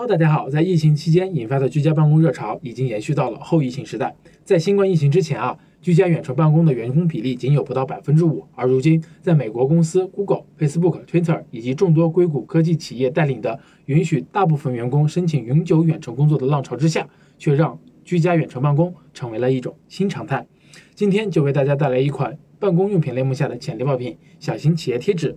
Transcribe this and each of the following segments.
Hello，大家好。在疫情期间引发的居家办公热潮已经延续到了后疫情时代。在新冠疫情之前啊，居家远程办公的员工比例仅有不到百分之五，而如今，在美国公司 Google、Facebook、Twitter 以及众多硅谷科技企业带领的允许大部分员工申请永久远程工作的浪潮之下，却让居家远程办公成为了一种新常态。今天就为大家带来一款办公用品类目下的潜力爆品——小型企业贴纸。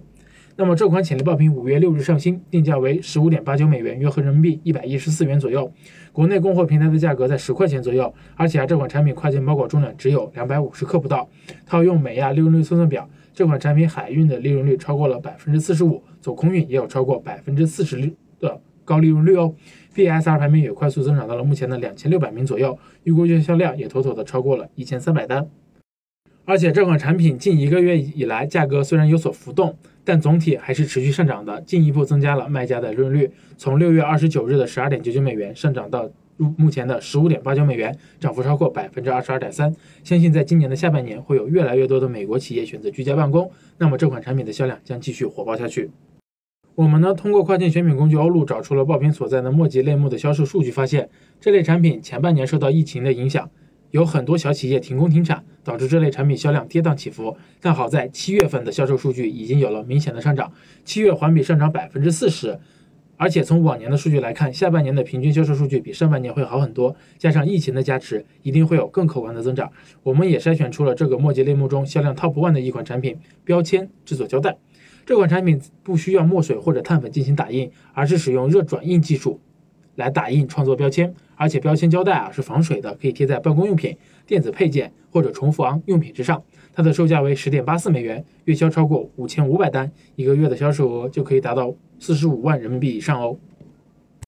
那么这款潜力爆品五月六日上新，定价为十五点八九美元，约合人民币一百一十四元左右。国内供货平台的价格在十块钱左右。而且啊，这款产品跨境包裹重量只有两百五十克不到。套用美亚利润率测算表，这款产品海运的利润率超过了百分之四十五，走空运也有超过百分之四十的高利润率哦。BSR 排名也快速增长到了目前的两千六百名左右，预估月销量也妥妥的超过了一千三百单。而且这款产品近一个月以来价格虽然有所浮动，但总体还是持续上涨的，进一步增加了卖家的利润率。从六月二十九日的十二点九九美元上涨到入目前的十五点八九美元，涨幅超过百分之二十二点三。相信在今年的下半年，会有越来越多的美国企业选择居家办公，那么这款产品的销量将继续火爆下去。我们呢通过跨境选品工具欧路找出了爆品所在的墨迹类目的销售数据，发现这类产品前半年受到疫情的影响。有很多小企业停工停产，导致这类产品销量跌宕起伏。但好在七月份的销售数据已经有了明显的上涨，七月环比上涨百分之四十。而且从往年的数据来看，下半年的平均销售数据比上半年会好很多。加上疫情的加持，一定会有更可观的增长。我们也筛选出了这个墨迹类目中销量 top one 的一款产品——标签制作胶带。这款产品不需要墨水或者碳粉进行打印，而是使用热转印技术。来打印创作标签，而且标签胶带啊是防水的，可以贴在办公用品、电子配件或者重复用品之上。它的售价为十点八四美元，月销超过五千五百单，一个月的销售额就可以达到四十五万人民币以上哦。